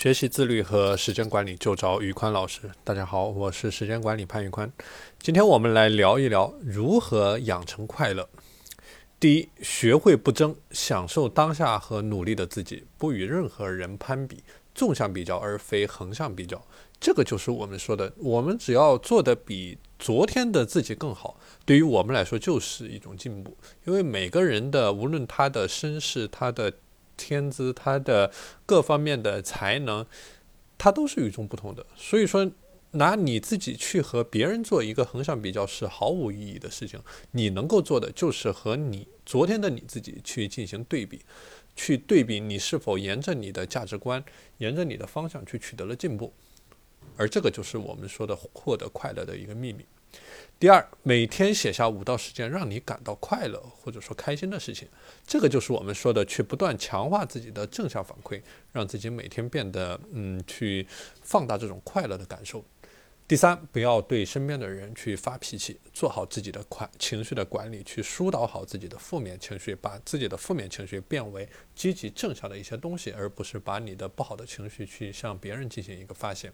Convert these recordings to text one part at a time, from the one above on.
学习自律和时间管理就找宇宽老师。大家好，我是时间管理潘宇宽。今天我们来聊一聊如何养成快乐。第一，学会不争，享受当下和努力的自己，不与任何人攀比，纵向比较而非横向比较。这个就是我们说的，我们只要做的比昨天的自己更好，对于我们来说就是一种进步。因为每个人的无论他的身世，他的天资，他的各方面的才能，他都是与众不同的。所以说，拿你自己去和别人做一个横向比较是毫无意义的事情。你能够做的就是和你昨天的你自己去进行对比，去对比你是否沿着你的价值观，沿着你的方向去取得了进步。而这个就是我们说的获得快乐的一个秘密。第二，每天写下五到十件让你感到快乐或者说开心的事情，这个就是我们说的去不断强化自己的正向反馈，让自己每天变得嗯，去放大这种快乐的感受。第三，不要对身边的人去发脾气，做好自己的快情绪的管理，去疏导好自己的负面情绪，把自己的负面情绪变为积极正向的一些东西，而不是把你的不好的情绪去向别人进行一个发泄。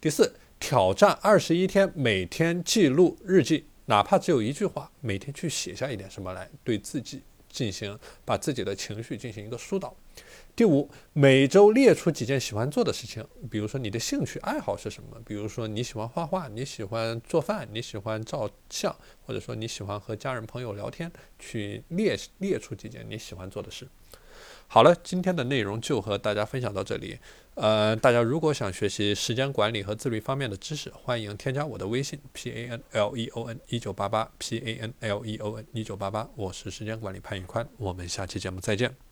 第四。挑战二十一天，每天记录日记，哪怕只有一句话，每天去写下一点什么来，对自己进行把自己的情绪进行一个疏导。第五，每周列出几件喜欢做的事情，比如说你的兴趣爱好是什么，比如说你喜欢画画，你喜欢做饭，你喜欢照相，或者说你喜欢和家人朋友聊天，去列列出几件你喜欢做的事。好了，今天的内容就和大家分享到这里。呃，大家如果想学习时间管理和自律方面的知识，欢迎添加我的微信 p a n l e o n 一九八八 p a n l e o n 一九八八，我是时间管理潘宇宽，我们下期节目再见。